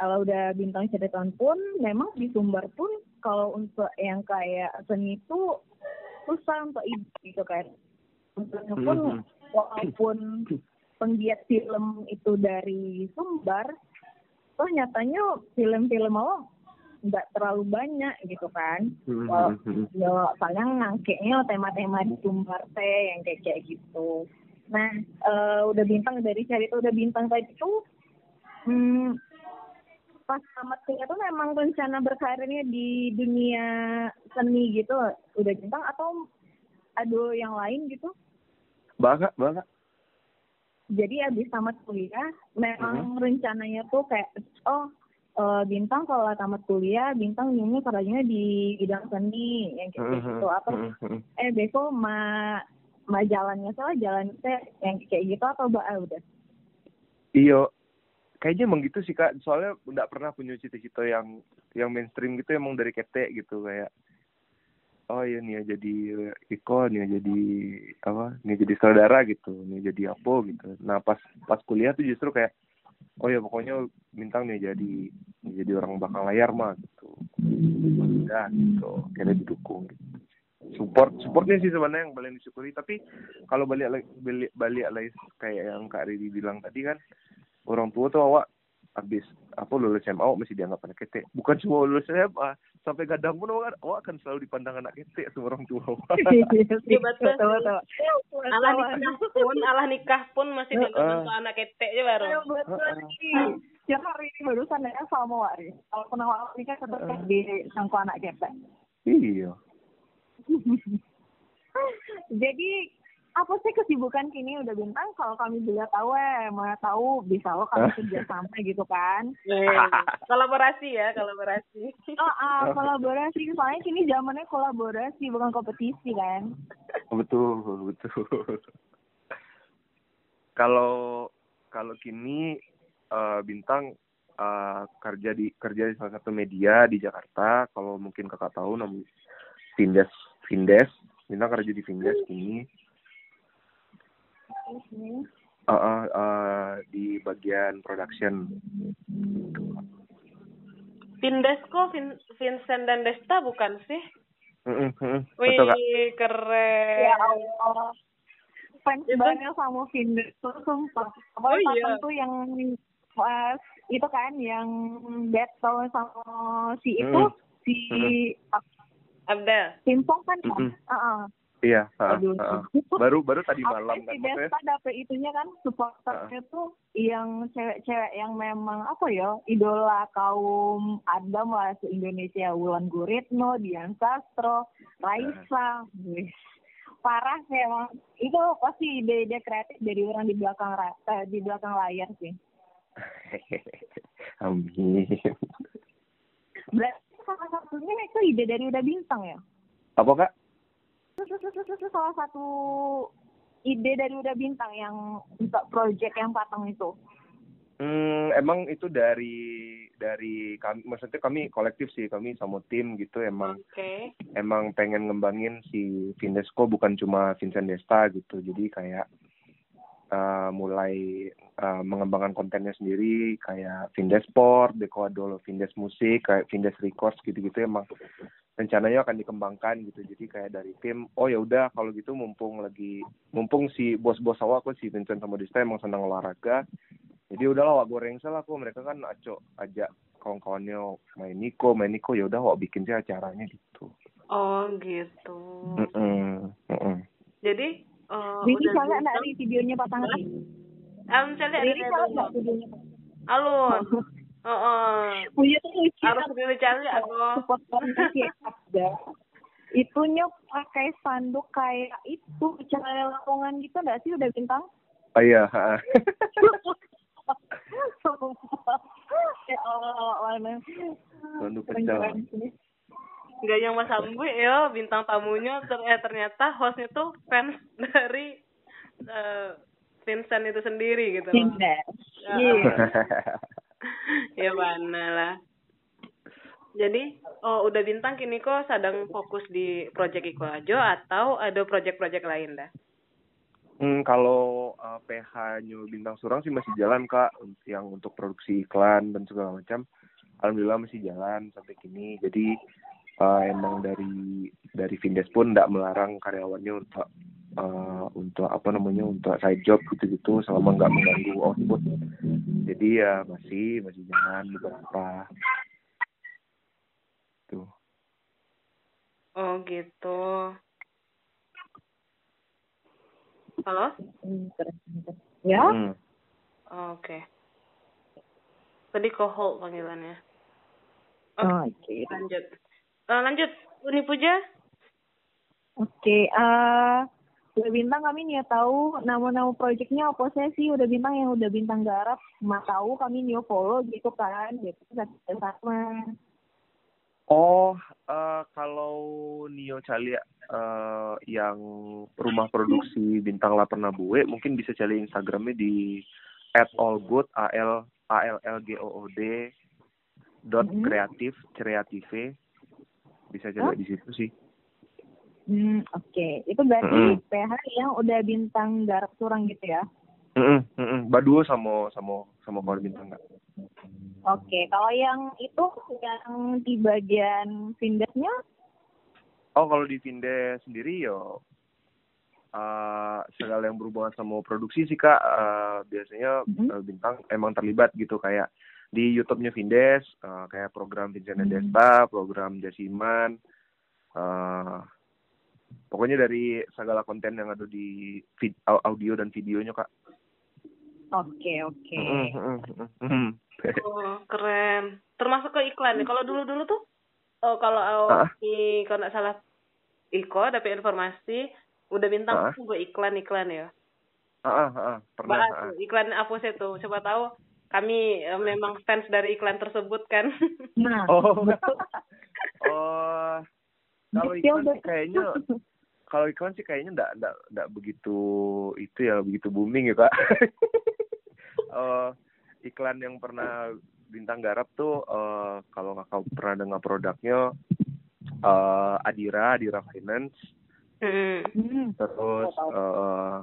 kalau udah bintang cerita pun memang di Sumbar pun kalau untuk yang kayak seni itu susah untuk ide gitu kan. Untuknya pun Mhm. walaupun penggiat film itu dari Sumbar, toh nyatanya film-film awal nggak terlalu banyak gitu kan. Mhm, Well, mhm. ya paling ngangkeknya tema-tema di Sumbar teh yang kayak kayak gitu. Nah, eh, udah bintang dari cerita udah bintang tadi tuh, hmm, pas tamat kuliah tuh memang rencana berkarirnya di dunia seni gitu, udah bintang atau ada yang lain gitu? Bangga, bangga. Jadi abis tamat kuliah, memang rencananya tuh kayak, oh eh, bintang kalau tamat kuliah, bintang ini kerjanya di bidang seni, yang kayak gitu. Atau mhm, mhm. eh besok ma ma jalannya salah jalan teh yang kayak gitu atau ah, udah Iya, kayaknya emang gitu sih kak. Soalnya nggak pernah punya cita-cita yang yang mainstream gitu emang dari ketek gitu kayak. Oh iya nih ya jadi Iko, nih ya jadi apa? Nih jadi saudara gitu, nih jadi apa gitu. Nah pas pas kuliah tuh justru kayak, oh ya pokoknya bintang nih jadi jadi orang belakang layar mah gitu. Udah gitu, kira didukung gitu. Support, supportnya sih sebenarnya yang paling disyukuri. Tapi kalau balik balik, balik lagi kayak yang Kak Riri bilang tadi kan, orang tua tuh awak habis apa lulus SMA awak masih dianggap anak ketek. Bukan cuma lulus SMA, sampai kadang pun awak, awak akan selalu dipandang anak ketek sama orang tua awak. Iya betul betul betul. alah nikah pun alah nikah pun masih dianggap anak ketek aja baru. Ya hari ini barusan ya sama Wari. Kalau pernah awal nikah tetap di sangko anak kita. Iya. Jadi apa sih kesibukan kini udah bintang kalau kami juga tahu eh mau tahu bisa lo kami kerja sampai gitu kan kolaborasi ya kolaborasi oh ah, kolaborasi soalnya kini zamannya kolaborasi bukan kompetisi kan betul, betul. Kalau kalau kini eh, bintang eh, kerja di kerja di salah satu media di Jakarta. Kalau mungkin kakak tahu namanya Vindes, Vindes. Bintang kerja di Vindes kini. Eh, eh, eh, di bagian production. Vindesco Vin Vincent dan Desta bukan sih Mm, mm, mm. wih Betul kak. keren ya Allah fans Itu- banget sama Vindes tuh sumpah apa Oh, iya. tuh yang pas itu kan yang battle sama si itu Hmm. si Abdel Timpong kan ya? Mm-mm. Heeh. Iya. Aduh. ah. Baru baru tadi malam kan si. Desta dapet itunya kan supporternya tuh yang cewek-cewek yang memang apa ya idola kaum Adam lah se Indonesia Wulan Guritno, Dian Sastro, Raisa, Wih, parah sih emang itu pasti ide-ide kreatif dari orang di belakang eh, di belakang layar sih. Amin. Berarti salah satunya itu ide dari udah bintang ya? Apa kak? Itu, itu, itu, itu salah satu ide dari udah bintang yang untuk project yang patang itu. Hmm, emang itu dari dari kami, maksudnya kami kolektif sih, kami sama tim gitu emang oke emang pengen ngembangin si Vindesco bukan cuma Vincent Desta gitu, jadi kayak uh, mulai uh, mengembangkan kontennya sendiri kayak Vindes Sport, Deko Adolo, Vindes Musik, kayak Vindes Records gitu-gitu emang rencananya akan dikembangkan gitu. Jadi kayak dari tim oh ya udah kalau gitu mumpung lagi mumpung si bos-bos awak aku si Vincent sama Desta emang senang olahraga jadi udahlah wak goreng salah kok mereka kan aco ajak kawan-kawannya main Niko main Niko ya udah wak bikin sih acaranya gitu. Oh gitu. Mm-mm, mm-mm. jadi oh, Riri udah salah bintang. nggak di videonya Riri salah yang nggak videonya? alun oh, oh. Punya tuh lucu. harus dulu cari aku supporternya si ada. Itunya pakai spanduk kayak itu cara lapangan gitu nggak sih udah bintang? oh iya ya Allah, mana? Spanduk Keren-keren pecel. sih. nggak yang Mas Ambu ya bintang tamunya ter eh, ternyata hostnya tuh fans dari eh, Vincent itu sendiri gitu. Ya. Iya. Ya mana lah jadi oh udah bintang kini kok sedang fokus di project Iko aja atau ada project-project lain dah Hmm, kalau uh, PH New Bintang Surang sih masih jalan kak, yang untuk produksi iklan dan segala macam. Alhamdulillah masih jalan sampai kini. Jadi uh, emang dari dari Vindes pun tidak melarang karyawannya untuk uh, untuk apa namanya untuk side job gitu-gitu selama nggak mengganggu output. Jadi ya masih masih jalan beberapa. Tuh. Oh gitu. Halo? Ya? Hmm. Oh, Oke. Tadi ke hold panggilannya. Oh, Oke. Lanjut. Eh, lanjut, Uni Puja. Oke, eh udah bintang kami nih tahu nama-nama proyeknya apa saya sih? Udah bintang yang udah bintang garap mah tahu kami nih follow gitu kan gitu sama. Oh, uh, kalau Nio Calia uh, yang rumah produksi bintang La Pernah Bue, mungkin bisa cari Instagramnya di at allgood a l a l l g o o d dot kreatif kreative bisa cari di situ sih. Hmm, oke. Itu berarti Mm-mm. PH yang udah bintang garap surang gitu ya? Mm -mm, Baduo sama sama sama kalau bintang nggak. Oke, kalau yang itu yang di bagian Vindesnya, Oh kalau di Vinde sendiri yo uh, segala yang berhubungan sama produksi sih kak uh, biasanya Mhm. uh, bintang emang terlibat gitu kayak di YouTube-nya Vindes uh, kayak program Vincent Mhm. Desta, program Jasiman, uh, pokoknya dari segala konten yang ada di vid- au- audio dan videonya kak. oke oke. Mhm, mhm, mhm, mhm. Oh, keren. Termasuk ke iklan nih. Kalau dulu-dulu tuh, oh kalau Ah. di kalau nggak salah Iko dapat informasi udah bintang Ah. tuh gue iklan-iklan ya. Ah, ah, ah, pernah. Bahas ah. iklan apa sih tuh? Coba tahu kami eh, memang fans dari iklan tersebut kan. Nah, Oh, oh, kalau iklan sih kayaknya kalau iklan sih kayaknya enggak enggak enggak begitu itu ya begitu booming ya kak. Eh, iklan yang pernah bintang garap tuh eh, kalau kakak pernah dengar produknya eh, Adira Adira Finance Hmm. Terus eh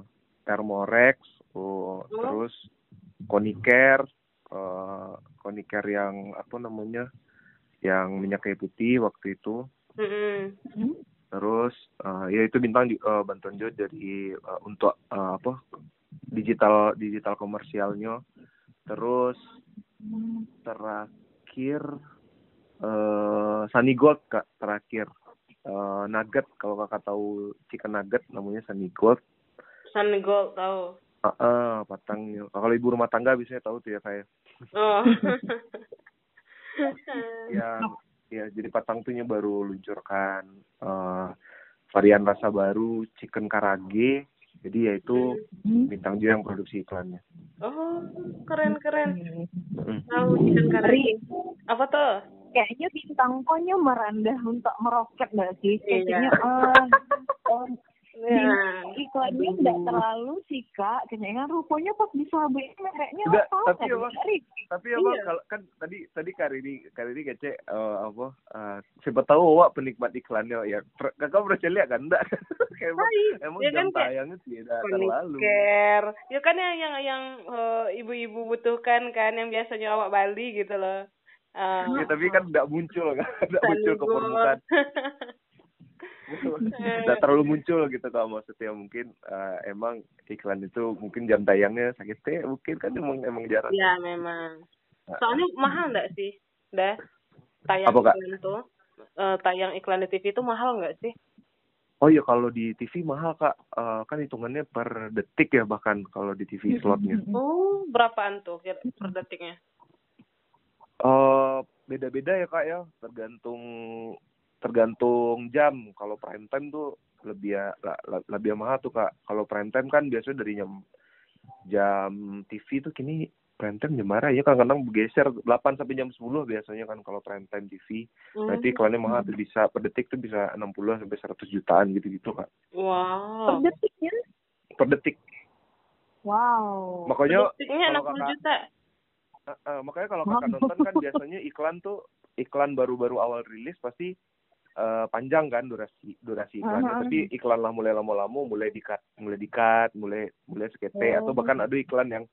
Thermorex oh, Oh. terus Konicare eh Konicare yang apa namanya yang minyak kayu putih waktu itu Hmm. hmm, terus eh, ya itu bintang di, eh, bantuan Jo dari eh, untuk eh, apa digital digital komersialnya terus terakhir eh Sunny Gold kak terakhir Eh, nugget kalau kakak tahu chicken nugget namanya Sunny Gold Sun Gold tahu. Ah, ah, patangnya kalau ibu rumah tangga biasanya tahu tuh ya kayak Oh. ya ya jadi patang tuhnya baru luncurkan eh, varian rasa baru chicken karage jadi ya itu Hmm. bintang juga yang produksi iklannya oh, keren-keren. Mm. Tahu chicken curry. Apa tuh? Kayaknya bintang konya merendah untuk meroket nggak sih? Iya. Kayaknya Ya. iklannya nggak terlalu sih kak. Kayaknya rupanya pas disabain mereknya Enggak, apa? tapi kan? apa? Dari- tapi apa Iya. kalau kan tadi tadi Karidi Karidi kece eh, apa eh, siapa tahu awak penikmat iklannya ya kakak pernah lihat kan enggak kayak emang, emang ya jam kan tayangnya tidak terlalu. Ya kan yang yang yang eh, ibu-ibu butuhkan kan yang biasanya awak Bali gitu loh. Eh, ya, tapi kan enggak muncul kan enggak muncul ke permukaan Nggak terlalu muncul gitu kalau maksudnya mungkin eh, emang iklan itu mungkin jam tayangnya sakit teh mungkin kan emang emang jarang ya memang. Soalnya mahal nggak sih? Dah tayang Apa, Kak? iklan tuh. eh, tayang iklan di TV itu mahal nggak sih? oh iya kalau di TV mahal kak Eh, kan hitungannya per detik ya bahkan kalau di TV slotnya Oh, berapaan tuh kira per detiknya? Eh beda-beda ya kak ya tergantung tergantung jam kalau prime time tuh lebih ya lebih mahal tuh kak kalau prime time kan biasanya dari jam jam TV tuh kini prime time jam mana ya kadang-kadang bergeser 8 sampai jam 10 biasanya kan kalau prime time TV Hmm. nanti iklannya mahal tuh bisa per detik tuh bisa 60 sampai 100 jutaan gitu-gitu kak Wow. Per detiknya? per detik Wow. makanya Detiknya kalau 60 kakak juta. Eh, eh, makanya kalau kakak nonton kan biasanya iklan tuh iklan baru-baru awal rilis pasti eh, panjang kan durasi durasi iklannya Ah, ah. tapi iklan lah mulai lama-lama mulai dikat mulai dikat mulai mulai sekete atau Oh. bahkan ada iklan yang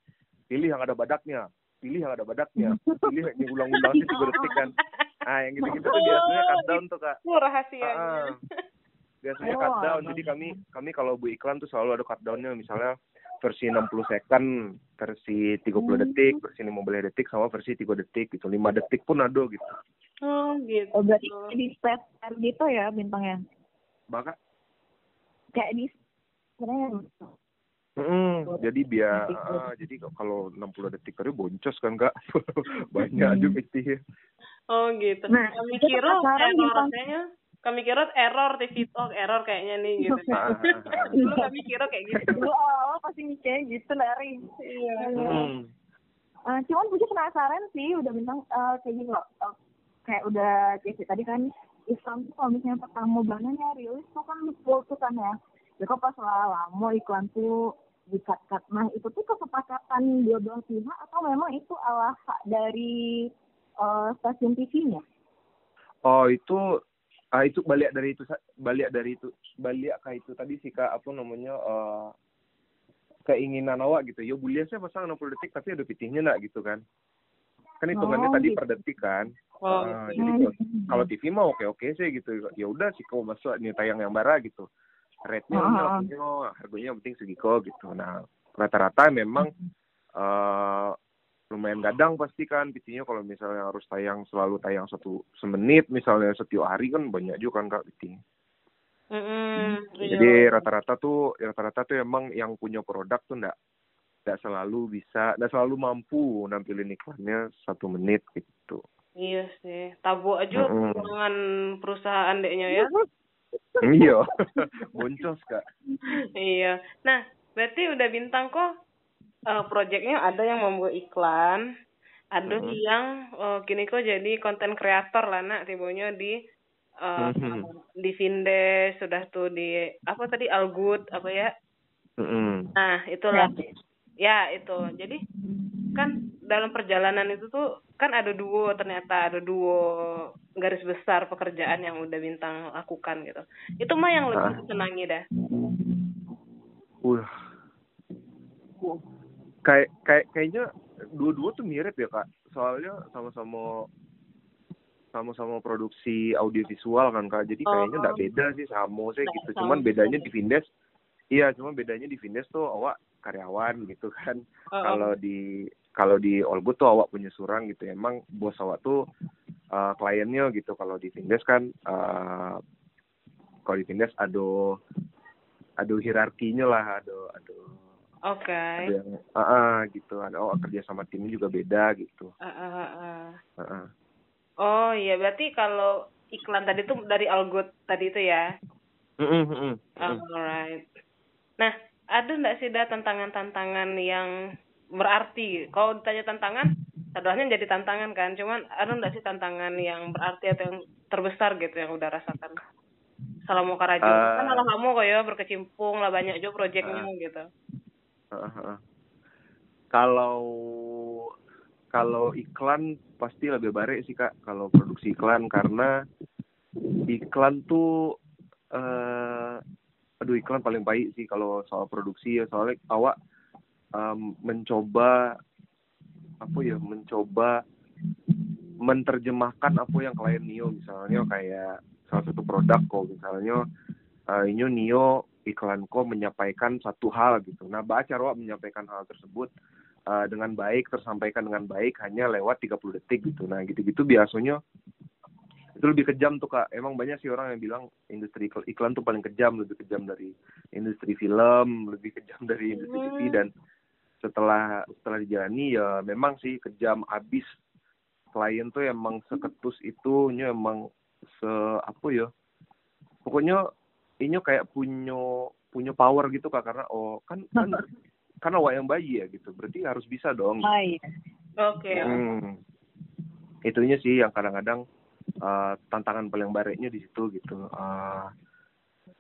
pilih yang ada badaknya pilih yang ada badaknya pilih yang diulang-ulang sih tiga detik kan ah yang gitu-gitu tuh biasanya cut down tuh kak Itu rahasianya. Ah, biasanya Oh, cut down alah. jadi kami kami kalau bu iklan tuh selalu ada cut downnya misalnya versi 60 second versi 30 Hmm. detik versi 15 detik sama versi 3 detik gitu 5 detik pun ada gitu Oh, gitu. Oh, berarti di set gitu ya bintangnya. maka Kayak di sebenarnya Mm, jadi biar ah, jadi kalau 60 detik tadi boncos kan kak banyak juga pitihnya Oh, gitu. Nah, kami kira penasaran error bintang. kayaknya. Kami kira error TV Talk, error kayaknya nih gitu. Ah, ah, ah. Dulu kami kira kayak gitu. dulu awal pasti mikirnya gitu dari. Iya. Mm. Eh, cuman gue penasaran sih udah bintang eh, kayak gini loh. Eh, kayak udah Jesse tadi kan Islam tuh kalau misalnya pertama bulannya rilis tuh kan full tuh kan ya. Ya kok pas lama iklan tuh dikat-kat. Nah itu tuh kesepakatan dua belah pihak atau memang itu ala hak dari eh, stasiun TV-nya? oh itu ah itu balik dari itu balik dari itu balik ke itu tadi sih kak apa namanya eh, keinginan awak gitu yo buliasnya pasang 60 detik tapi ada pitihnya nak gitu kan kan hitungannya Oh, tadi gitu. per detik kan Oh, Ah, gitu. jadi Hmm. kalau, TV mah oke oke sih gitu ya udah sih kau masuk nih tayang yang bara gitu rate-nya ini ah. lagunya, harganya yang penting segiko gitu nah rata-rata memang eh lumayan gadang pasti kan PT-nya kalau misalnya harus tayang selalu tayang satu semenit misalnya setiap hari kan banyak juga kan kak PT Mm-mm. Iya. jadi rata-rata tuh rata-rata tuh emang yang punya produk tuh ndak ndak selalu bisa ndak selalu mampu nampilin iklannya satu menit gitu Iya sih. Tabu aja dengan perusahaan deknya ya. iya boncos kak iya. Nah, berarti udah bintang kok eh proyeknya ada yang membuat iklan, ada Mhm. yang eh, kini kok jadi konten kreator lah nak tibonya di eh, Mhm. di Vindes sudah tuh di apa tadi Algood apa ya? Mm-mm. Nah, itulah. Ya, itu. Jadi kan dalam perjalanan itu tuh kan ada duo ternyata ada duo garis besar pekerjaan yang udah bintang lakukan gitu. Itu mah yang lebih Ah. disenangi dah. Uh. Kayak kayak kayaknya dua-dua tuh mirip ya kak. Soalnya sama-sama sama-sama produksi audiovisual kan kak. Jadi kayaknya Oh. nggak beda sih sama sih gitu. sama Cuman bedanya di Vindes, iya cuma bedanya di Vindes tuh awak karyawan gitu kan. Oh, Kalau di kalau di Olbut tuh awak punya surang gitu. Emang bos awak tuh uh, kliennya gitu. Kalau di Vindes kan uh, kalau di Vindes ada ada hierarkinya lah, ada ada Oke. ada yang ah ah, gitu ada oh kerja sama timnya juga beda gitu ah, ah, ah. Ah, ah. Oh iya, berarti kalau iklan tadi tuh dari Algood tadi itu ya. Mm-mm, mm-mm, Oh, mm. Alright. Nah, ada nggak sih dah tantangan-tantangan yang berarti? Kalau ditanya tantangan, sebenarnya jadi tantangan kan. Cuman ada nggak sih tantangan yang berarti atau yang terbesar gitu yang udah rasakan? Selama Karajo, Eh. kan kalau kamu kok ya berkecimpung lah banyak juga proyeknya gitu. Ah, ah, ah. kalau kalau iklan pasti lebih baik sih kak kalau produksi iklan karena iklan tuh eh aduh iklan paling baik sih kalau soal produksi ya soalnya awak em, mencoba apa ya mencoba menerjemahkan apa yang klien Nio misalnya kayak salah satu produk kok misalnya eh, ini Nio iklan kok menyampaikan satu hal gitu. Nah, baca Wak menyampaikan hal tersebut eh, dengan baik, tersampaikan dengan baik hanya lewat 30 detik gitu. Nah, gitu-gitu biasanya itu lebih kejam tuh kak. Emang banyak sih orang yang bilang industri ikl- iklan tuh paling kejam, lebih kejam dari industri film, lebih kejam dari industri TV dan setelah setelah dijalani ya memang sih kejam abis klien tuh emang seketus itu nya emang se apa ya pokoknya ini kayak punya punya power gitu kak karena oh kan kan karena awak yang bayi ya gitu berarti harus bisa dong Hai. Oke. Hmm. itunya sih yang kadang-kadang eh, tantangan paling bareknya di situ gitu Eh,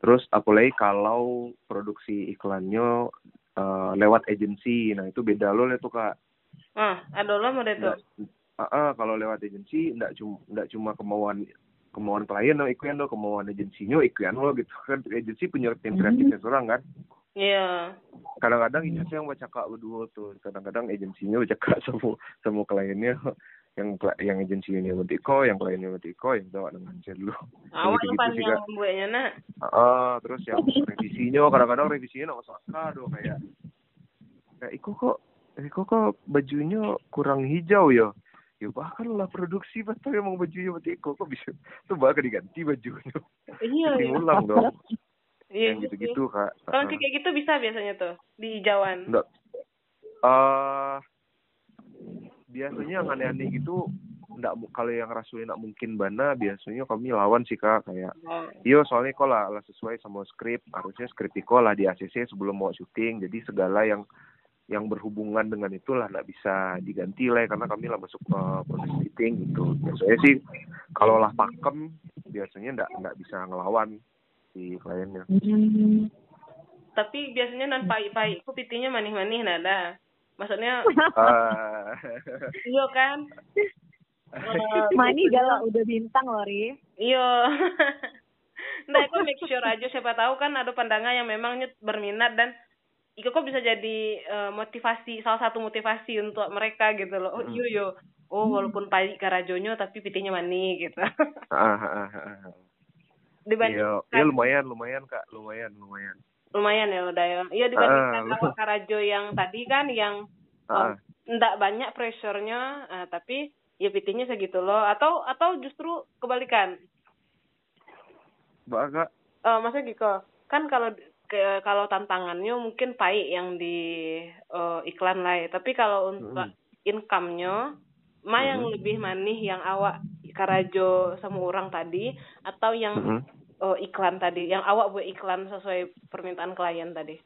terus apalagi kalau produksi iklannya eh, lewat agensi nah itu beda loh itu kak. Ah, ada lo mau deh tuh. Nggak- Ah, ah, kalau lewat agensi nggak cuma nggak cuma kemauan kemauan klien lo ikuan lo kemauan agensinya ikuan lo gitu kan. Agensi punya tim kreatifnya orang kan. Iya. kadang-kadang itu yang baca kak berdua tuh kadang-kadang agensinya baca kak sama sama kliennya yang yang agensinya nanti ko yang kliennya nanti ko yang tahu dengan dulu Awal sih, panjang Kak. buatnya nak. ah terus yang revisinya kadang-kadang revisinya nggak saka doh kayak kayak iko kok iko kok bajunya kurang hijau ya ya bahkan lah produksi betul emang bajunya berarti iko kok bisa tuh bakal diganti bajunya Iya. Iya. ulang dong Iya. yang gitu-gitu kak Kalau Ah. kayak gitu bisa biasanya tuh di hijauan. Enggak. eh biasanya yang aneh-aneh gitu mu- kalau yang rasanya enggak mungkin bana biasanya kami lawan sih kak kayak Oh. Iya soalnya kok lah, lah sesuai sama skrip harusnya skrip Iko lah di ACC sebelum mau syuting jadi segala yang yang berhubungan dengan itulah nggak bisa diganti lah ya, karena kami lah masuk ke proses syuting gitu biasanya sih kalau lah pakem biasanya nggak nggak bisa ngelawan si kliennya Hmm. Tapi biasanya non pai-pai, aku pitinya manih-manih nada. Maksudnya Ah. iya kan? Mani galak udah bintang loh, Ri. Iya. nah, aku make sure aja siapa tahu kan ada pandangan yang memang berminat dan itu kok bisa jadi eh, motivasi salah satu motivasi untuk mereka gitu loh. Oh iya yo. Oh walaupun pai karajonyo tapi pitinya mani gitu. Ah, ah, ah, ah. Dibanding Iya, iya lumayan lumayan kak lumayan lumayan lumayan ya udah ya. Iya dibandingkan Ah, awak karajo yang tadi kan yang ah, enggak banyak pressure-nya eh, tapi ya pitinya segitu loh atau atau justru kebalikan Mbak kak Eh maksudnya gitu kan kalau ke, kalau tantangannya mungkin pahit yang di eh, iklan lah ya. tapi kalau untuk Mm. income-nya ma yang lebih manih yang awak karajo sama orang tadi atau yang Mm-mm. Eh, iklan tadi yang awak buat iklan sesuai permintaan klien tadi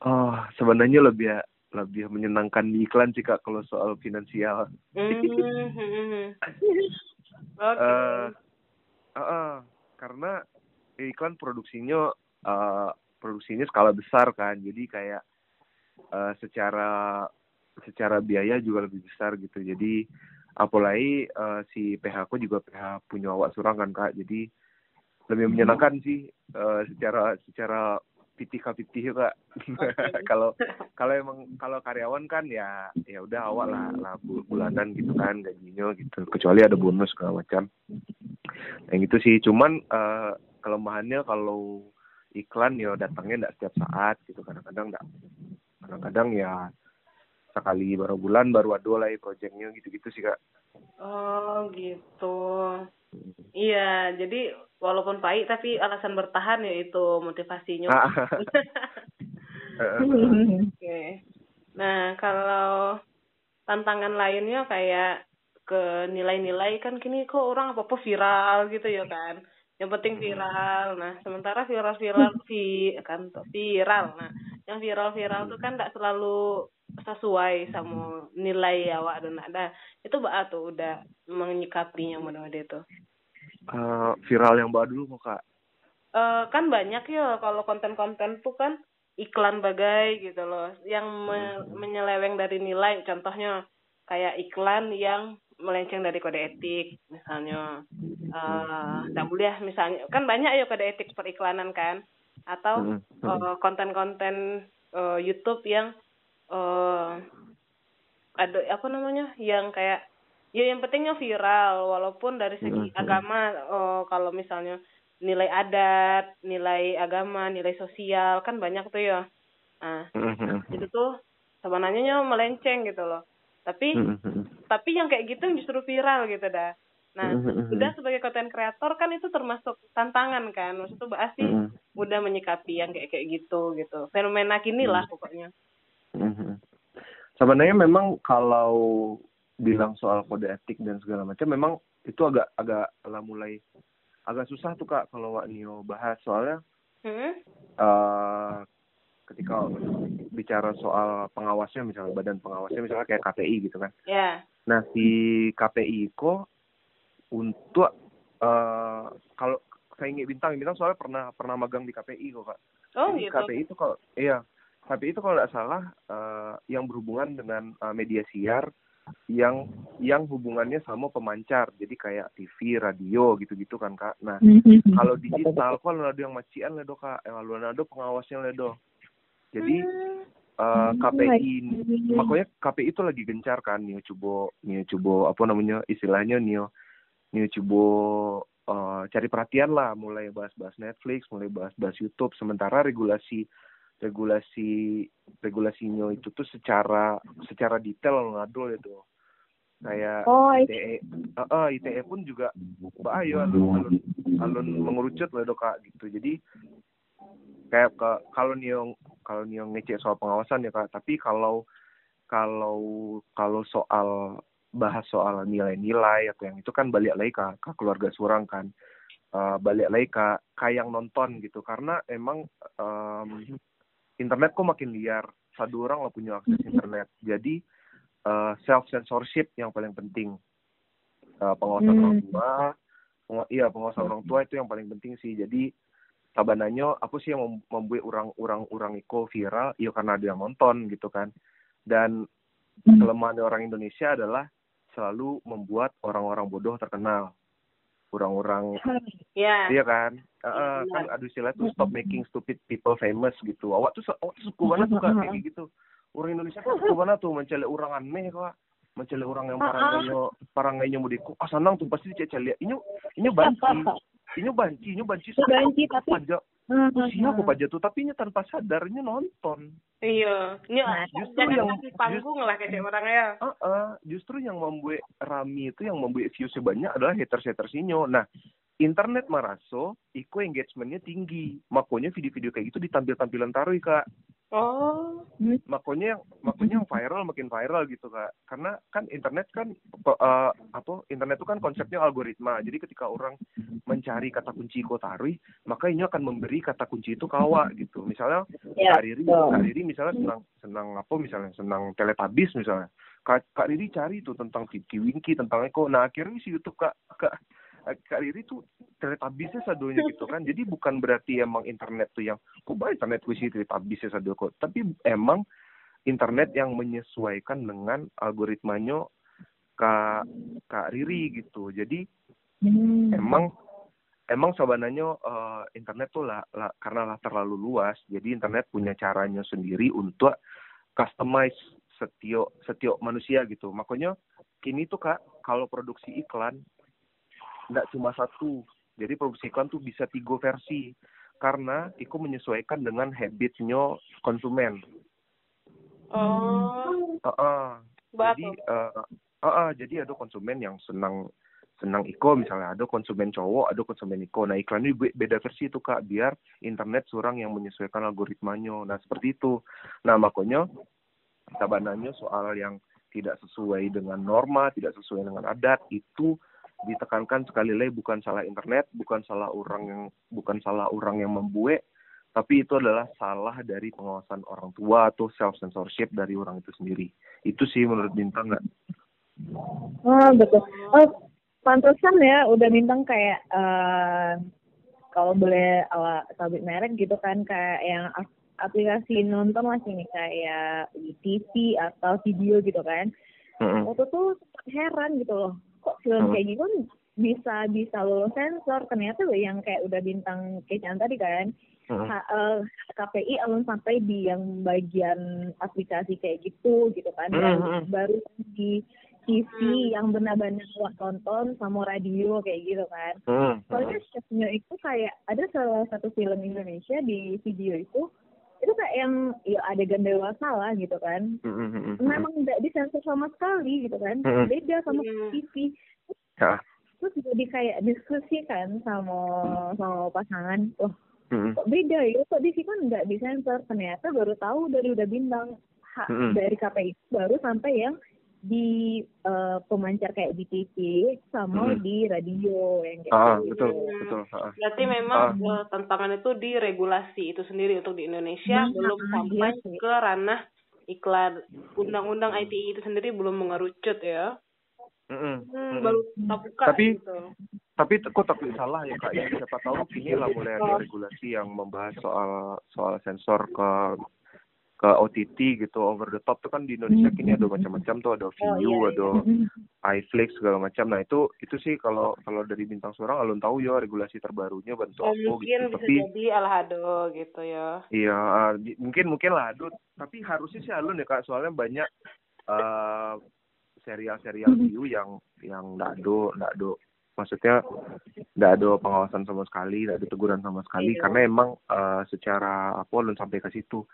Oh, sebenarnya lebih lebih menyenangkan di iklan sih kak kalau soal finansial. Hmm, hmm, hmm. oke Eh, ah, ah. karena iklan produksinya eh, produksinya skala besar kan, jadi kayak eh, secara secara biaya juga lebih besar gitu. Jadi apalagi eh, si PH aku juga PH punya awak surang kan kak, jadi lebih menyenangkan sih eh, secara secara pitih pitih kak. kalau kalau emang kalau karyawan kan ya ya udah awak lah lah bu- bulanan gitu kan gajinya gitu. Kecuali ada bonus segala macam. Yang itu sih. Cuman eh, kelemahannya kalau iklan ya datangnya enggak setiap saat gitu. Kadang-kadang enggak kadang-kadang ya sekali baru bulan baru ada lah ya projectnya gitu-gitu sih kak. Oh gitu. Iya, jadi walaupun pahit tapi alasan bertahan ya itu motivasinya. Oke. Nah, kalau tantangan lainnya kayak ke nilai-nilai kan kini kok orang apa-apa viral gitu ya kan. Yang penting viral. Nah, sementara viral-viral vi kan viral. Nah, yang viral-viral tuh kan tidak selalu sesuai sama nilai awak dan ada. Itu mbak tuh udah menyikapinya mudah itu. Eh, viral yang baru dulu kok kak? Eh kan banyak ya kalau konten-konten tuh kan iklan bagai gitu loh. Yang me- menyeleweng dari nilai. Contohnya kayak iklan yang melenceng dari kode etik misalnya. Eh nggak boleh misalnya. Kan banyak ya kode etik periklanan kan. Atau Mm, mm. eh, konten-konten eh, YouTube yang eh ada apa namanya yang kayak ya yang pentingnya viral walaupun dari segi Mm, mm. agama eh, kalau misalnya nilai adat nilai agama nilai sosial kan banyak tuh ya nah Mm, mm, mm. itu tuh sebenarnya nya melenceng gitu loh tapi Mm, mm, mm. tapi yang kayak gitu justru viral gitu dah nah Mm, mm, mm. udah sebagai konten kreator kan itu termasuk tantangan kan maksudnya Mbak Asi udah menyikapi yang kayak kayak gitu gitu fenomena kini lah pokoknya. Sebenarnya memang kalau bilang soal kode etik dan segala macam, memang itu agak agak lah mulai agak susah tuh kak kalau Wak Nio bahas soalnya hmm? eh ketika bicara soal pengawasnya misalnya badan pengawasnya misalnya kayak KPI gitu kan. ya Nah si KPI kok untuk eh kalau saya ingin bintang bintang soalnya pernah pernah magang di KPI kok kak. oh Jadi gitu KPI itu kalau iya KPI itu kalau nggak salah eh, yang berhubungan dengan eh, media siar yang yang hubungannya sama pemancar. Jadi kayak TV radio gitu-gitu kan kak. Nah Mhm. kalau digital kalau ada yang macian lah do kak? Eh, ada pengawasnya lah do jadi eh, KPI makanya KPI itu lagi gencar kan nih coba nih coba apa namanya istilahnya nih nih coba eh, cari perhatian lah. Mulai bahas-bahas Netflix mulai bahas-bahas YouTube. Sementara regulasi regulasi regulasinya itu tuh secara secara detail ngadol itu kayak Oh. ITE eh, eh, ITE pun juga bahaya alun alun alun mengerucut do kak gitu. Jadi kayak ke kalau nih yang kalau nih yang ngecek soal pengawasan ya kak tapi kalau kalau kalau soal bahas soal nilai-nilai atau yang itu kan balik lagi ke, ke keluarga surang kan. Eh, balik lagi ke ke yang nonton gitu. Karena emang em, internet kok makin liar. Satu orang lah punya akses internet. Jadi self censorship yang paling penting. Eh, pengawasan Hmm. orang tua penga- iya pengawasan orang tua itu yang paling penting sih. Jadi sabananya apa sih yang mem- membuat orang-orang orang itu viral? Ya karena ada yang nonton gitu kan. Dan kelemahan orang Indonesia adalah selalu membuat orang-orang bodoh terkenal orang-orang Ya. iya kan? Eh, kan ada istilah tuh stop making stupid people famous gitu. Awak tuh awak tuh suka banget tuh Kak, kayak gitu. Orang Indonesia tuh suka banget tuh mencari orang aneh kok mencari orang yang parangainya parangainya mudiku ah senang tuh pasti dicari ini ini banci ini banci ini banci banci, tapi- pajak Usia aku pajak tuh tapi ini tanpa sadarnya nonton Iya. Ini Nah, justru yang- panggung lah kayak orangnya. Ah, justru yang membuat rame itu yang membuat viewsnya banyak adalah haters-haters inyo. Nah, internet maraso, iku engagementnya tinggi. Makanya video-video kayak gitu ditampil-tampilan taruh kak. Oh. Makanya yang makanya yang viral makin viral gitu kak. Karena kan internet kan eh, apa? Internet itu kan konsepnya algoritma. Jadi ketika orang mencari kata kunci ko taruh, maka ini akan memberi kata kunci itu kawa gitu. Misalnya Ya, Kak Riri, betul. Kak Riri misalnya senang senang apa misalnya senang teletabis misalnya. Kak, Kak Riri cari tuh tentang Tinky Winky tentang Eko. Nah akhirnya si YouTube Kak Kak Kak Riri tuh teletabisnya sadonya gitu kan. Jadi bukan berarti emang internet tuh yang kok banyak internet sih teletabisnya sado kok. Tapi emang internet yang menyesuaikan dengan algoritmanya Kak Kak Riri gitu. Jadi Hmm. emang emang sebenarnya eh, internet tuh lah, lah karena lah terlalu luas jadi internet punya caranya sendiri untuk customize setiap setiap manusia gitu makanya kini tuh kak kalau produksi iklan nggak cuma satu. Jadi produksi iklan tuh bisa tiga versi. Karena itu menyesuaikan dengan habitnya konsumen. Oh. Heeh. jadi Bagus. eh, eh, eh, jadi ada konsumen yang senang senang iko. Misalnya ada konsumen cowok ada konsumen iko. Nah iklan ini be- beda versi itu kak biar internet surang yang menyesuaikan algoritmanya. Nah seperti itu. Nah makanya sabananya soal yang tidak sesuai dengan norma tidak sesuai dengan adat itu ditekankan sekali lagi bukan salah internet bukan salah orang yang bukan salah orang yang membuat tapi itu adalah salah dari pengawasan orang tua atau self censorship dari orang itu sendiri itu sih menurut bintang nggak Oh, betul. Oh, pantesan ya udah bintang kayak eh kalau boleh awak sabit merek gitu kan kayak yang ap- aplikasi nonton lah sini kayak TV atau video gitu kan. Mm-mm. Waktu tuh heran gitu loh. Kok film Hmm. kayak gitu bisa bisa lolos sensor ternyata loh yang kayak udah bintang kecaan tadi kan Mm-mm. H- eh, KPI alun sampai di yang bagian aplikasi kayak gitu gitu kan dan mm. baru di TV yang benar-benar buat tonton sama radio kayak gitu kan Mm, soalnya chefnya itu kayak ada salah satu film Indonesia di video itu itu kayak yang ya adegan dewasa lah gitu kan mm, mm, mm, mm. memang tidak disensor sama sekali gitu kan Mm-mm. beda sama Hmm. TV Ya. terus jadi kayak diskusi kan sama sama pasangan wah Mm, kok beda ya kok di sini kan nggak disensor ternyata baru tahu dari udah bintang hak Mm-mm. dari KPI baru sampai yang di eh, pemancar kayak di TV sama Mm-mm. di radio yang kayak ah gitu. betul betul ah. Berarti memang eh, tantangan itu di regulasi itu sendiri untuk di Indonesia Nah, belum iya sampai sih. ke ranah iklan undang-undang ITI itu sendiri belum mengerucut ya. Mm-mm. Hmm, Mm-mm. baru kita buka Tapi- gitu. tapi kok tapi salah ya kak ya siapa tahu kini lah mulai ada regulasi yang membahas soal soal sensor ke ke OTT gitu over the top tuh kan di Indonesia kini ada macam-macam tuh ada View iya, ada iFlix segala macam. Nah itu itu sih kalau kalau dari bintang surang alun tahu ya regulasi terbarunya bantu Oh, aku mungkin gitu bisa tapi jadi alhado gitu ya. iya di- mungkin mungkin lah aduh tapi harusnya sih alun ya kak. Soalnya banyak eh serial-serial view yang yang nggak ada nggak ada maksudnya nggak ada pengawasan sama sekali nggak ada teguran sama sekali. Iya. karena emang eh, secara apa alun sampai ke situ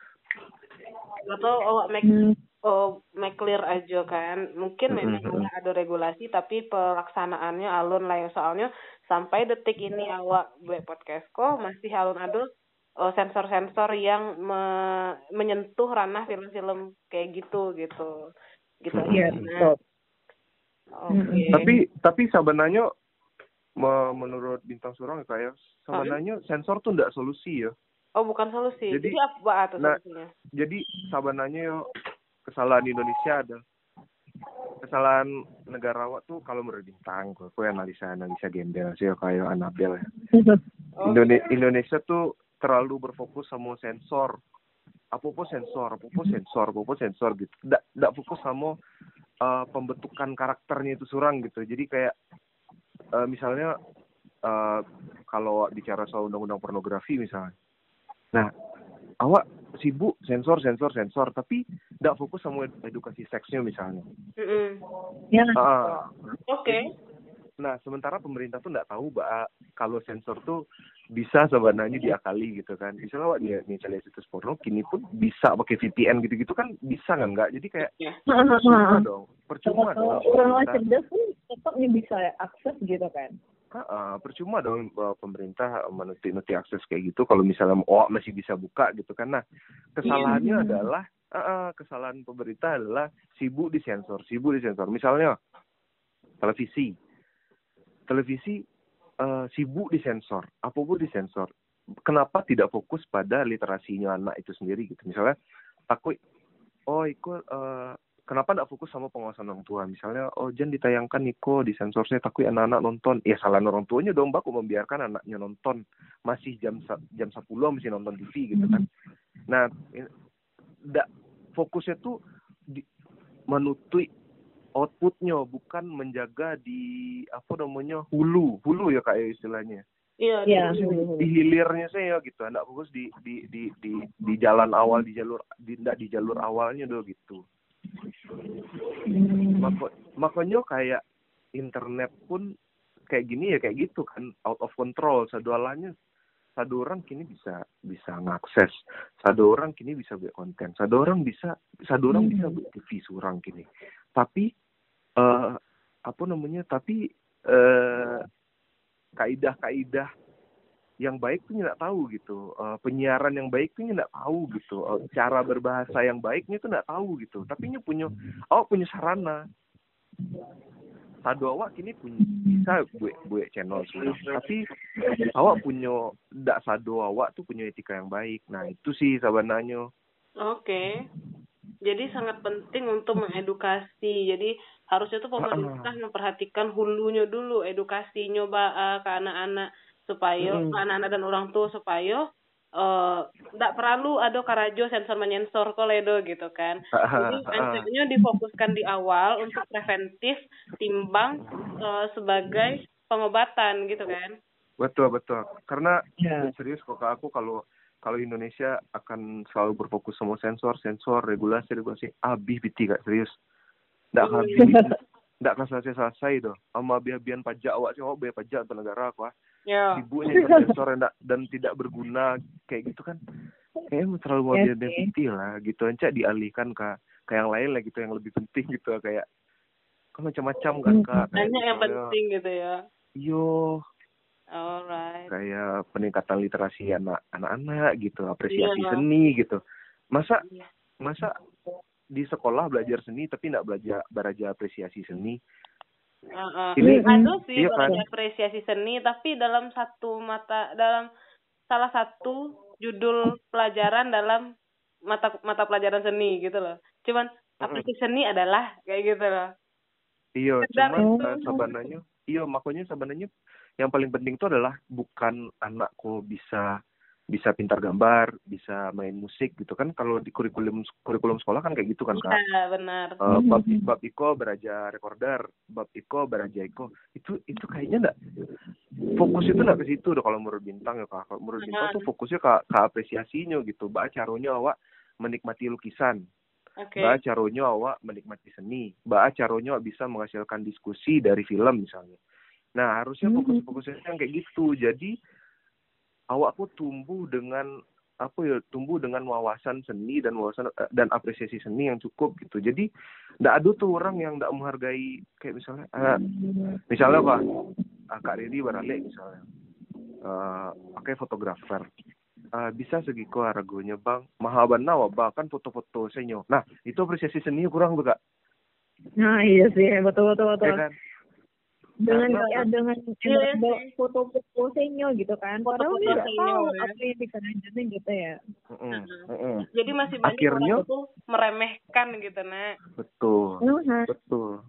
Atau oh, make Hmm. oh, make clear aja kan. Mungkin Mm-mm, memang mm-mm. udah ada regulasi tapi pelaksanaannya alun lah ya soalnya sampai detik ini awak buat podcast kok masih alun ada oh, sensor-sensor yang me- menyentuh ranah film-film kayak gitu gitu. Gitu. Iya, Nah, betul. Oke. tapi tapi sebenarnya me- menurut bintang surang ya kayak sebenarnya sensor tuh nggak solusi ya Oh, bukan solusi. Jadi- Jadi, apa tuh nah, solusinya? jadi sebenarnya yo kesalahan Indonesia ada kesalahan negara awak tuh kalau menurut bintang gue analisa analisa gembel sih ya, kayak Anabel ya. Oh, Indone- Indonesia tuh terlalu berfokus sama sensor. Apa-apa sensor apa-apa sensor apa-apa sensor gitu. Nggak nggak fokus sama uh, pembentukan karakternya itu surang gitu. Jadi kayak uh, misalnya uh, kalau bicara soal undang-undang pornografi misalnya nah awak sibuk sensor sensor sensor tapi nggak fokus sama ed- edukasi seksnya misalnya mm-mm. Ya. Ah, Oke. Nah, sementara pemerintah tuh nggak tahu bahwa kalau sensor tuh bisa sebenarnya diakali gitu kan. Misalnya wak, nih, nih cari situs porno, kini pun bisa pakai VPN gitu-gitu kan bisa kan nggak? Jadi kayak Ya. percuma dong, percuma Kalau dong. orang Pemerintah, cerdas pun tetap bisa akses gitu kan. Ah, percuma dong eh, pemerintah menuti-nuti akses kayak gitu. Kalau misalnya oh masih bisa buka gitu kan. Nah, kesalahannya Iya. adalah ah, ah, kesalahan pemerintah adalah sibuk di sensor, sibuk di sensor. Misalnya televisi, televisi eh, sibuk di sensor, apa pun di sensor. Kenapa tidak fokus pada literasinya anak itu sendiri gitu? Misalnya takut, oh ikut eh, kenapa tidak fokus sama pengawasan orang tua? Misalnya, oh jangan ditayangkan Niko di sensor saya takut anak-anak nonton. Ya salah orang tuanya dong, baku membiarkan anaknya nonton masih jam jam 10 masih nonton TV gitu kan. Nah, in- ndak fokusnya tuh di, menutup outputnya bukan menjaga di apa namanya hulu hulu ya kayak istilahnya Iya. Iya. Fokusnya di, di hilirnya saya gitu ndak fokus di di di di di jalan awal di jalur di ndak di jalur awalnya dong gitu Hmm. Maka, makanya kayak internet pun kayak gini ya kayak gitu kan out of control. Sadualanya satu orang kini bisa bisa ngakses. Satu orang kini bisa buat konten. Satu orang bisa satu orang bisa buat TV surang kini. Tapi eh apa namanya tapi eh kaidah-kaidah yang baik tuh nggak tahu gitu. Eh, penyiaran yang baik tuh nggak tahu gitu. Eh, cara berbahasa yang baiknya tuh nggak tahu gitu. Tapi nya punya awak punya sarana. Sadu awak kini punya bisa buat buat channel sudah tapi awak punya ndak sadu awak tuh punya etika yang baik. Nah itu sih sebenarnya. Oke. Jadi sangat penting untuk mengedukasi. Jadi harusnya tuh pemerintah memperhatikan hulunya dulu, edukasinya ba eh, ke anak-anak supaya Mm. anak-anak dan orang tua supaya eh tidak perlu ada karajo sensor menyensor koledo gitu kan. Jadi ancamnya difokuskan di awal untuk preventif timbang eh, sebagai pengobatan gitu kan. betul betul karena Ya. serius kok aku kalau kalau Indonesia akan selalu berfokus sama sensor sensor regulasi regulasi abis biti kak serius ndak Hmm. habis ndak akan selesai selesai doh sama biar-biar pajak awak sih awak bayar pajak untuk negara aku ah. Ya. sibuknya dengan sensor yang ndak- dan tidak berguna kayak gitu kan kayaknya terlalu mau Ya biar sih. biti lah gitu aja dialihkan ke ke yang lain lah gitu yang lebih penting gitu kayak kan macam-macam kan kak Kayak Banyak yang misalnya, penting gitu ya. iyo Alright. kayak peningkatan literasi anak anak-anak gitu apresiasi Iya. seni gitu masa Iya. masa di sekolah belajar seni tapi nggak belajar belajar apresiasi seni Heeh. Ini- ada sih iya kan? apresiasi seni tapi dalam satu mata dalam salah satu judul pelajaran dalam mata mata pelajaran seni gitu loh. Cuman apresiasi seni adalah kayak gitu loh. iya Sekedar cuma itu. eh, sebenarnya iya makanya sebenarnya yang paling penting itu adalah bukan anakku bisa bisa pintar gambar, bisa main musik gitu kan kalau di kurikulum kurikulum sekolah kan kayak gitu kan kak. Iya, benar. Uh, bab bab Iko beraja recorder, bab Iko beraja Iko itu itu kayaknya enggak fokus itu enggak ke situ udah kalau menurut bintang ya kak. Kalau menurut bintang tuh fokusnya ke, ke apresiasinya gitu. Bah caranya awak menikmati lukisan. Oke. Bah caranya awak menikmati seni. Bah caranya awak bisa menghasilkan diskusi dari film misalnya. Nah harusnya fokus-fokusnya yang kayak gitu. Jadi awakku tumbuh dengan apa ya tumbuh dengan wawasan seni dan wawasan eh, dan apresiasi seni yang cukup gitu. Jadi ndak ada tuh orang yang ndak menghargai kayak misalnya eh, misalnya apa? Ah, kak Riri barale misalnya. Eh, pakai fotografer. Eh, bisa segi ko harganya bang. Mahal banget bahkan foto-foto senyo. Nah itu apresiasi seni kurang tuh kak. Nah iya sih. Betul betul betul. ya kan dengan ya dengan Iya foto-foto senyo gitu kan. Padahal nggak tahu ya. apa yang dikerjain gitu ya. Mm-mm, mm-mm. Jadi masih banyak Akhirnya- orang tuh meremehkan gitu, Nak. betul Nah, Betul.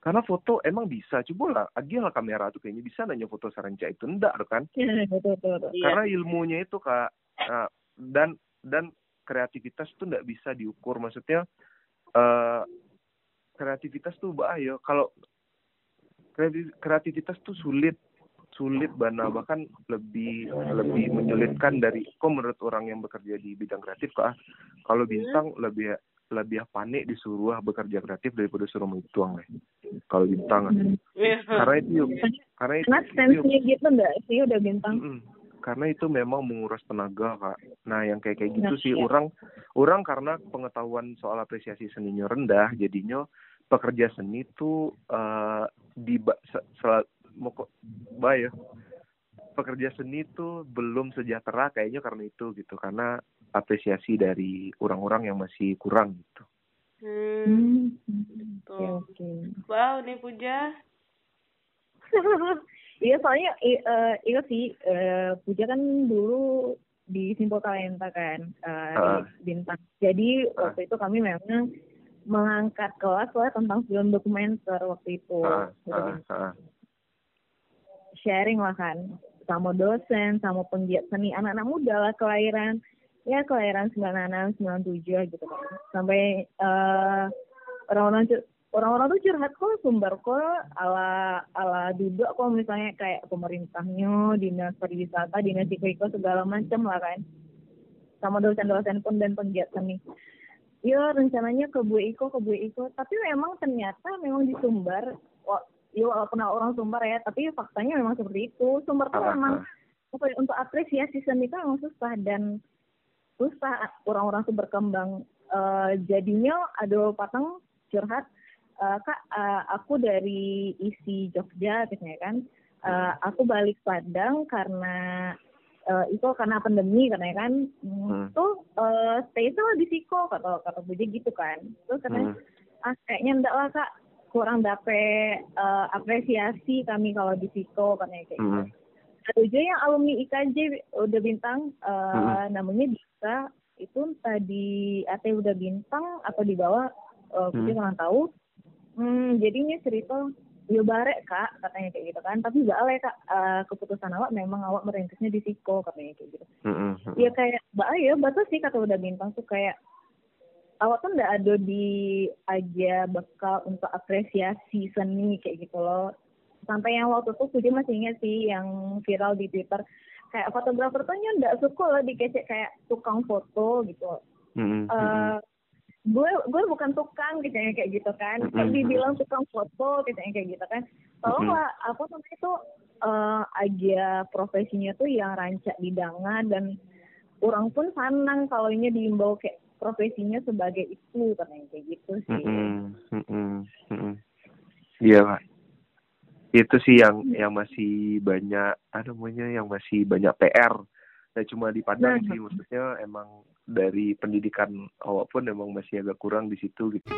Karena foto emang bisa, coba lah, agi lah kamera tuh kayaknya bisa nanya foto saranca itu enggak kan? ya, betul betul betul. Iya. Karena ilmunya itu kak, nah, dan dan kreativitas tuh enggak bisa diukur, maksudnya eh kreativitas tuh bahaya. Kalau kreati- kreativitas tuh sulit, sulit bana bahkan lebih lebih menyulitkan dari kok menurut orang yang bekerja di bidang kreatif kak. Kalau bintang lebih lebih panik disuruh bekerja kreatif daripada suruh menghitung lah. Kalau bintang ah. Iya. karena itu yuk, karena itu, Karena gitu enggak sih udah bintang. mm-mm. karena itu memang menguras tenaga kak nah yang kayak kayak gitu Nah, sih iya. orang orang karena pengetahuan soal apresiasi seninya rendah jadinya pekerja seni tuh eh di sel- mau kok bah ya pekerja seni tuh belum sejahtera kayaknya karena itu gitu karena apresiasi dari orang-orang yang masih kurang gitu Hmm. Hmm. Oke Tuh. oke. Wow, nih Puja. Iya soalnya i- eh, iya sih eh, Puja kan dulu di Simpul Talenta kan eh, di Ah. bintang. Jadi Ah. waktu itu kami memang mengangkat kelas lah tentang film dokumenter waktu itu. Ah, Udah ah, ah. sharing lah kan sama dosen, sama penggiat seni anak-anak muda lah kelahiran ya kelahiran 96, 97 gitu kan. Sampai eh orang-orang orang-orang tuh curhat kok sumber kok ala ala duduk kok misalnya kayak pemerintahnya, dinas pariwisata, dinas iko segala macam lah kan. Sama dosen-dosen pun dan penggiat seni. Ya rencananya ke Bu Iko, ke Bu Iko. Tapi memang ternyata memang di Sumbar, wa- ya walaupun orang Sumbar ya, tapi faktanya memang seperti itu. Sumbar tuh memang ya, untuk apresiasi seni itu memang susah dan susah orang-orang tuh berkembang. Eh, jadinya ada patang curhat, eh, kak eh, aku dari isi Jogja katanya kan, Eh, aku balik Padang karena eh, itu karena pandemi katanya kan, Hmm, Hmm. tuh eh, stay tuh di Siko kata kata Budi gitu kan, terus katanya Hmm. ah kayaknya enggak lah kak kurang dapet eh, apresiasi kami kalau di Siko katanya kayak gitu. Hmm. Ada juga yang alumni IKJ udah bintang eh, Mm-mm. namanya Dika itu entah di AT udah bintang atau di bawah eh Hmm. kurang tahu. Hmm, jadinya cerita yo barek kak katanya kayak gitu kan tapi balik kak eh, keputusan awak memang awak merintisnya di Siko katanya kayak gitu Hmm. Hmm. ya kayak mbak ya batas sih kata udah bintang tuh kayak awak tuh nggak ada di aja bekal untuk apresiasi seni kayak gitu loh sampai yang waktu tuh Puji masih ingat sih yang viral di Twitter kayak fotografer tuh nggak suka loh dikecek kayak tukang foto gitu Hmm. eh gue gue bukan tukang gitu ya kayak gitu kan tapi dibilang tukang foto gitu ya kayak gitu kan tolonglah apa namanya itu eh aja profesinya tuh yang rancak bidangan dan orang pun senang kalau ini diimbau kayak profesinya sebagai itu katanya kayak gitu sih. Iya pak. Itu sih yang yang masih banyak, ada namanya yang masih banyak PR. Nah cuma di Padang Nah. sih maksudnya emang dari pendidikan awak pun emang masih agak kurang di situ gitu.